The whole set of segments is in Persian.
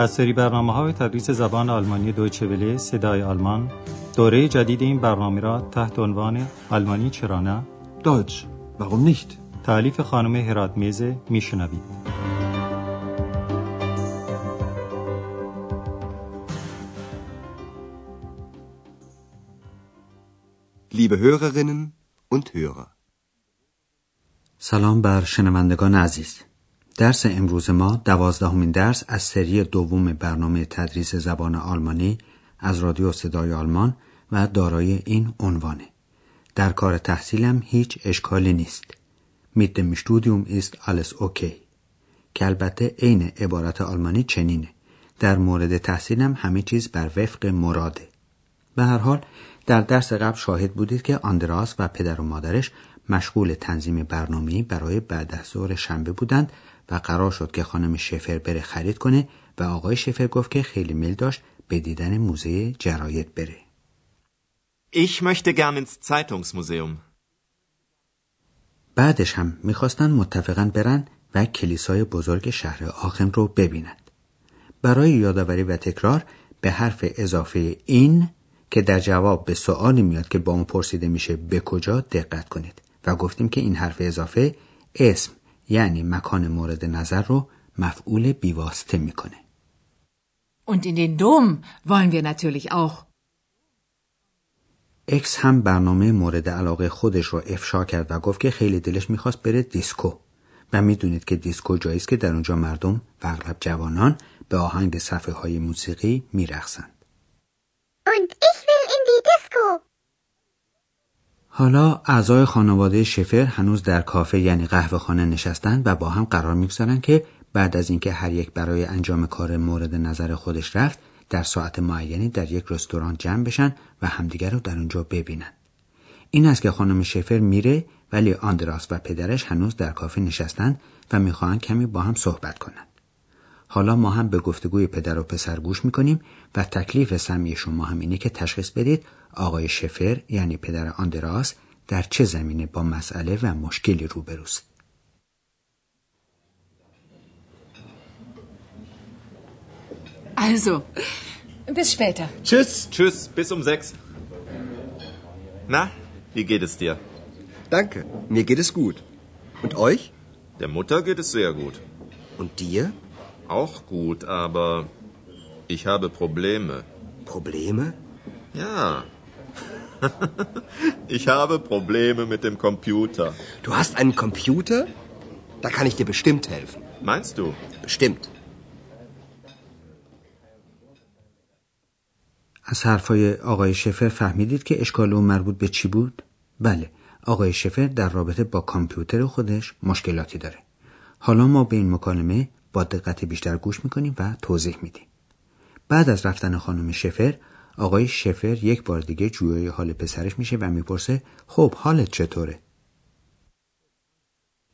از سری برنامه های تدریس زبان آلمانی دویچه وله صدای آلمان دوره جدید این برنامه را تحت عنوان آلمانی چرا نه Deutsch. Warum nicht? تعلیف خانم هرات میزه میشنوید Liebe Hörerinnen und Hörer. سلام بر شنوندگان عزیز درس امروز ما دوازدهمین درس از سری دوم برنامه تدریس زبان آلمانی از رادیو صدای آلمان و دارای این عنوانه. در کار تحصیلم هیچ اشکالی نیست. Mit dem Studium ist alles okay. که البته عین عبارت آلمانی چنینه. در مورد تحصیلم همه چیز بر وفق مراده. به هر حال در درس قبل شاهد بودید که آندراس و پدر و مادرش مشغول تنظیم برنامه‌ای برای بعد از ظهر شنبه بودند و قرار شد که خانم شفر بره خرید کنه و آقای شفر گفت که خیلی میل داشت به دیدن موزه جراید بره. Ich möchte gern ins Zeitungsmuseum. بعدش هم می‌خواستن متفقا برن و کلیسای بزرگ شهر آخن رو ببینند. برای یادآوری و تکرار به حرف اضافه این که در جواب به سوالی میاد که با اون پرسیده میشه به کجا دقت کنید و گفتیم که این حرف اضافه اسم یعنی مکان مورد نظر رو مفعول بیواسطه می‌کنه. Und in den Dom wollen wir natürlich auch. اکس هم برنامه مورد علاقه خودش رو افشا کرد و گفت که خیلی دلش می‌خواست بره دیسکو و می‌دونید که دیسکو جایی است که در اونجا مردم و اغلب جوانان به آهنگ صفحه های موسیقی میرقصند. Und ich will in die Disco. حالا اعضای خانواده شفر هنوز در کافه یعنی قهوه خانه نشستن و با هم قرار می‌گذارن که بعد از اینکه هر یک برای انجام کار مورد نظر خودش رفت در ساعت معینی در یک رستوران جمع بشن و همدیگر رو در اونجا ببینن. این است که خانم شفر میره ولی آندراس و پدرش هنوز در کافه نشستن و می‌خواهن کمی با هم صحبت کنند. حالا ما هم به گفتگوی پدر و پسر گوش می‌کنیم و تکلیف سمی شما هم اینه که تشخیص بدید آقای شفر یعنی پدر آندراس در چه زمینه با مسئله و مشکلی روبروست. Also, bis später. Tschüss. Tschüss, bis um sechs. Na, wie geht es dir? Danke, mir geht es gut. Und euch? Der Mutter geht es sehr gut. Und dir? Auch gut, aber ich habe Probleme. Probleme? Ja. ich habe Probleme mit dem Computer. Du hast einen Computer? Da kann ich dir bestimmt helfen. Meinst du? Bestimmt. از حرفای آقای شفر فهمیدید که اشکال اون مربوط به چی بود؟ بله، آقای شفر در رابطه با کامپیوتر خودش مشکلاتی داره. حالا ما به این مکالمه با دقت بیشتر گوش می‌کنیم و توضیح میدیم. بعد از رفتن خانم شفر، آقای شفر یک بار دیگه جویای حال پسرش میشه و می‌پرسه خب حالت چطوره؟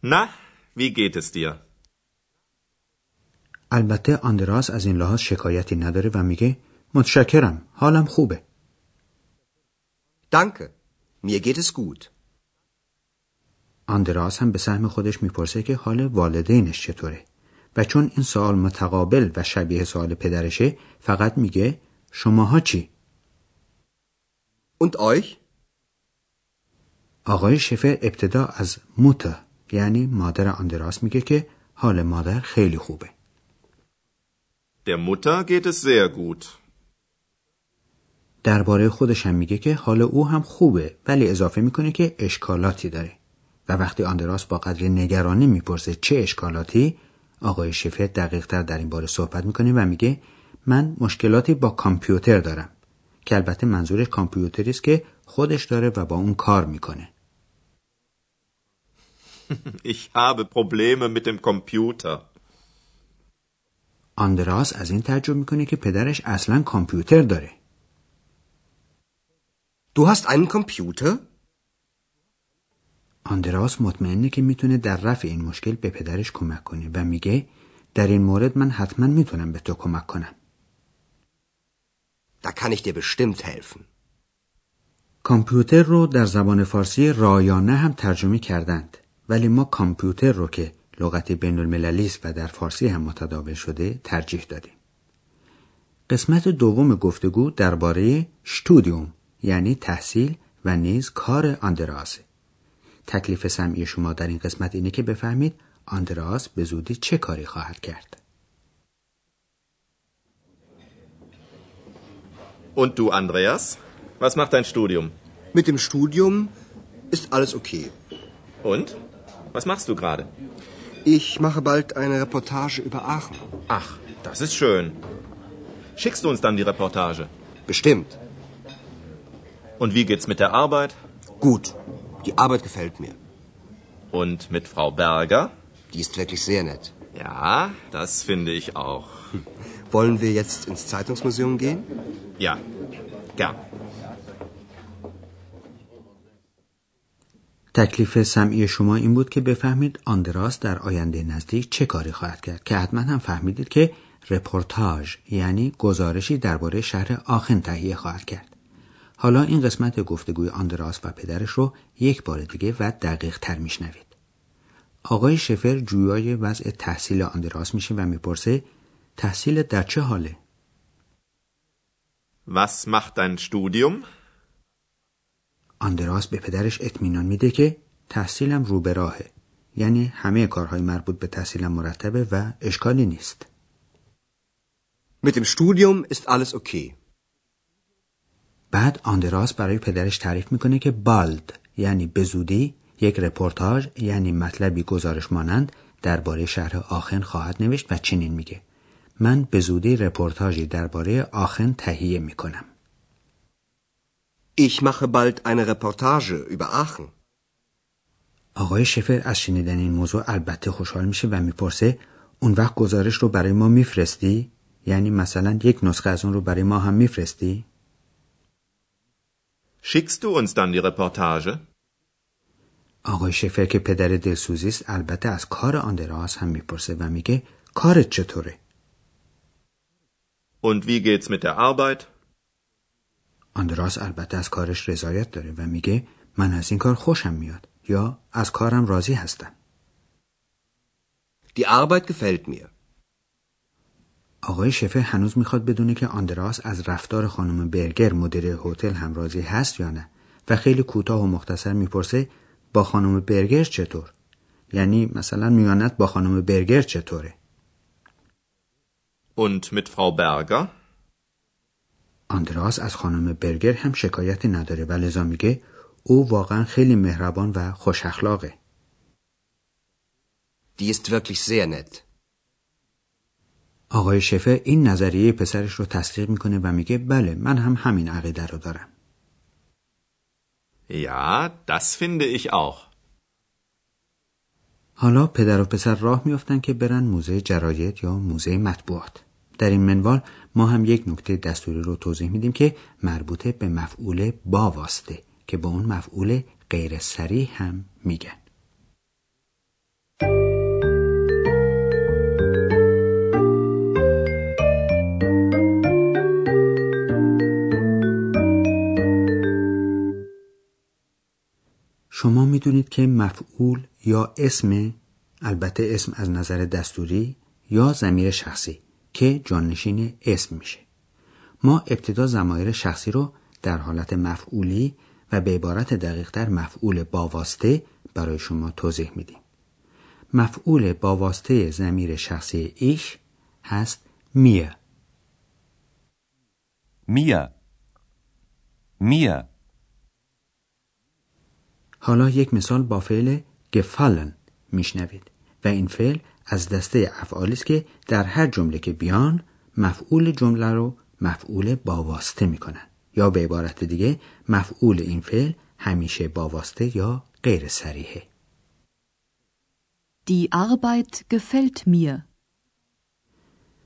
Na, wie geht es dir? البته آندراس از این لحاظ شکایتی نداره و میگه متشکرم حالم خوبه. Danke, mir geht es gut. آندراس هم به سهم خودش می‌پرسه که حال والدینش چطوره و چون این سوال متقابل و شبیه سوال پدرشه فقط میگه شماها چی؟ Und euch? آقای شفر ابتدا از موتا یعنی مادر آندراس میگه که حال مادر خیلی خوبه. Der Mutter geht es sehr gut. درباره خودش هم میگه که حال او هم خوبه ولی اضافه می‌کنه که اشکالاتی داره و وقتی آندراس با قدر نگرانی می‌پرسه چه اشکالاتی آقای شفر دقیق تر در این باره صحبت می‌کنه و میگه من مشکلاتی با کامپیوتر دارم که البته منظورش کامپیوتری است که خودش داره و با اون کار می‌کنه Ich habe Probleme mit dem Computer. آندراس از این تعجب می‌کنه که پدرش اصلا کامپیوتر داره Du hast einen Computer? آندراس مطمئنه که می‌تونه در رفع این مشکل به پدرش کمک کنه و میگه در این مورد من حتما می‌تونم به تو کمک کنم. Da kann ich dir bestimmt helfen. کامپیوتر رو در زبان فارسی رایانه هم ترجمه کردند ولی ما کامپیوتر رو که لغت بین المللی است و در فارسی هم متداول شده ترجیح دادیم. قسمت دوم گفتگو درباره شتودیوم یعنی تحصیل و نیز کار آندراز تکلیف سمعی شما در این قسمت اینه که بفهمید آندراز به زودی چه کاری خواهد کرد Und du, Andreas? Was macht dein Studium? Mit dem Studium ist alles okay. Und? Was machst du gerade? Ich mache bald eine Reportage über Aachen. Ach, das ist schön. Schickst du uns dann die Reportage? Bestimmt. Und wie geht's mit der Arbeit? Gut. Die Arbeit gefällt mir. Und mit Frau Berger? Die ist wirklich sehr nett. Ja, das finde ich auch. Wollen wir jetzt ins Zeitungsmuseum gehen? Ja, gern. تکلیف سمعی شما این بود که بفهمید آندراس در آینده نزدیک چه کاری خواهد کرد که حتما هم فهمیدید که رپورتاژ یعنی گزارشی درباره شهر آخن تهیه خواهد کرد. حالا این قسمت گفتگوی آندراس و پدرش رو یک بار دیگه و دقیق تر میشنوید. آقای شفر جویای وضع تحصیل آندراس میشه و می‌پرسه تحصیل در چه حاله؟ Was macht dein Studium? آندراس به پدرش اطمینان میده که تحصیلم رو به راهه یعنی همه کارهای مربوط به تحصیلم مرتبه و اشکالی نیست Mit dem Studium ist alles okay. بعد آندراس برای پدرش تعریف می‌کنه که بالد یعنی به زودی یک رپورتاج یعنی مطلبی گزارش مانند درباره شهر آخن خواهد نوشت و چنین میگه من به زودی رپورتاژی درباره آخن تهیه می‌کنم Ich mache bald eine Reportage über Aachen. آقای شفر از شنیدن این موضوع البته خوشحال میشه و می‌پرسه اون وقت گزارش رو برای ما میفرستی؟ یعنی مثلا یک نسخه از اون رو برای ما هم میفرستی؟ Schickst du uns dann die Reportage? آقای شفر که پدر دلسوزی است البته از کار آندراس هم می‌پرسه و میگه کارت چطوره؟ Und wie geht's mit der Arbeit? آندراس البته از کارش رضایت داره و میگه من از این کار خوشم میاد یا از کارم راضی هستم. Die Arbeit gefällt mir. آقای شفه هنوز می‌خواد بدونه که آندراس از رفتار خانم برگر مدیر هتل هم راضی هست یا نه و خیلی کوتاه و مختصر می‌پرسه با خانم برگر چطور؟ یعنی مثلا میانت با خانم برگر چطوره؟ Und mit Frau Berger? آندراس از خانم برگر هم شکایتی نداره و لذا میگه او واقعا خیلی مهربان و خوش اخلاقه. Die ist wirklich sehr nett. آقای شفه این نظریه پسرش رو تصدیق می‌کنه و میگه بله من هم همین عقیده رو دارم. Ja, das finde ich auch. حالا پدر و پسر راه میافتن که برن موزه جراید یا موزه مطبوعات. در این منوال ما هم یک نکته دستوری رو توضیح میدیم که مربوط به مفعول با واسطه که به اون مفعول غیر سریع هم میگن. شما می‌دونید که مفعول یا اسم البته اسم از نظر دستوری یا زمیر شخصی که جانشین اسم میشه ما ابتدا زمایر شخصی رو در حالت مفعولی و به عبارت دقیقتر مفعول با واسطه برای شما توضیح میدیم مفعول با واسطه زمیر شخصی ایش هست میه Mir. Mir. حالا یک مثال با فعل gefallen میشنوید و این فعل از دسته افعالی است که در هر جمله که بیان مفعول جمله رو مفعول با واسطه می‌کنن یا به عبارت دیگه مفعول این فعل همیشه با واسطه یا غیر صریحه Die Arbeit gefällt mir.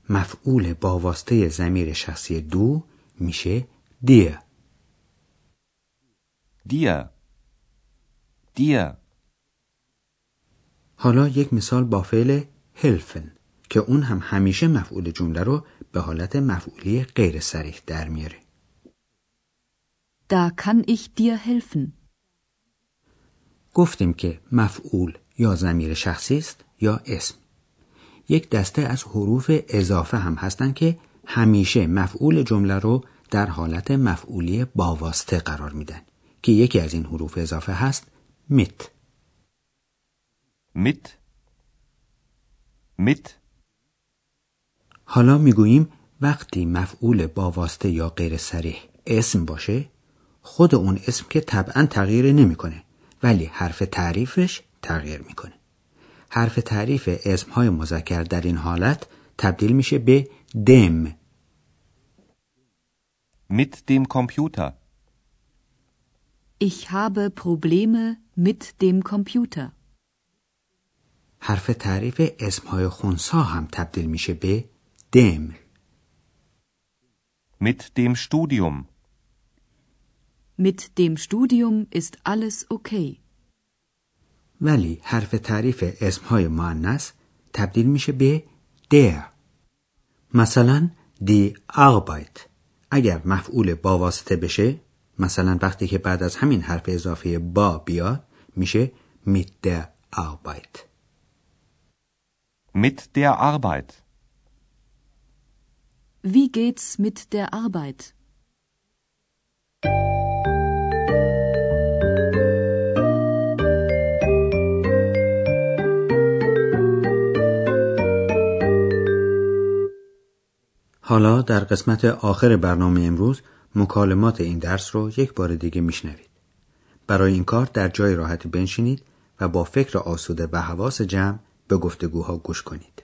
مفعول با واسطه ضمیر شخصی دو میشه dir Dir. Dir. حالا یک مثال با فعل helfen که اون هم همیشه مفعول جمله رو به حالت مفعولی غیر صریح در میاره Da kann ich dir helfen. گفتیم که مفعول یا ضمیر شخصی است یا اسم یک دسته از حروف اضافه هم هستند که همیشه مفعول جمله رو در حالت مفعولی باواسطه قرار میدن که یکی از این حروف اضافه هست میت mit, mit, حالا می‌گوییم وقتی مفعول با واسطه یا غیر سریح اسم باشه خود اون اسم که طبعا تغییر نمی‌کنه ولی حرف تعریفش تغییر می‌کنه. حرف تعریف اسم های مذکر در این حالت تبدیل میشه به دم. Mit dem Computer, Ich habe Probleme mit dem Computer. حرف تعریف اسم های خونسا هم تبدیل میشه به دم mit dem Studium, Mit dem Studium ist alles okay. ولی حرف تعریف اسم های معنیس تبدیل میشه به der مثلا دی Arbeit اگر مفعول با واسطه بشه مثلا وقتی که بعد از همین حرف اضافه با بیاد میشه mit der Arbeit mit der Arbeit, Wie geht's mit der Arbeit? حالا در قسمت آخر برنامه امروز مکالمات این درس رو یک بار دیگه میشنوید. برای این کار در جای راحتی بنشینید و با فکر آسوده و حواس جمع به گفتگوها گوش کنید.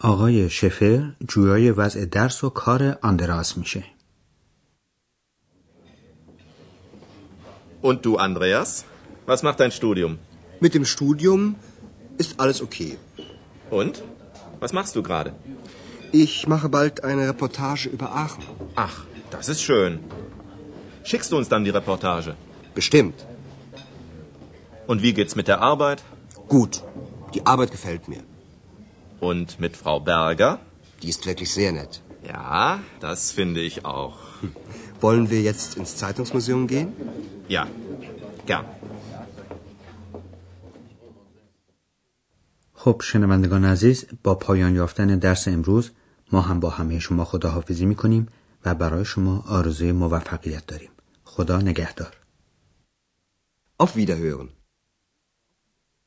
آقای شفر جویای وضع درس و کار آندراس میشه. Und du, Andreas? Was macht dein Studium? Mit dem Studium ist alles okay. Und? Was machst du gerade? Ich mache bald eine Reportage über Aachen. Ach, das ist schön. Schickst du uns dann die Reportage? Bestimmt. Und wie geht's mit der Arbeit? Gut. Die Arbeit gefällt mir. Und mit Frau Berger? Die ist wirklich sehr nett. Ja, das finde ich auch. Wollen wir jetzt ins Zeitungsmuseum gehen? Ja, gern. خب شنوندگان عزیز با پایان یافتن درس امروز ما هم با همه شما خداحافظی می‌کنیم و برای شما آرزوی موفقیت داریم. خدا نگهدار. Auf Wiederhören.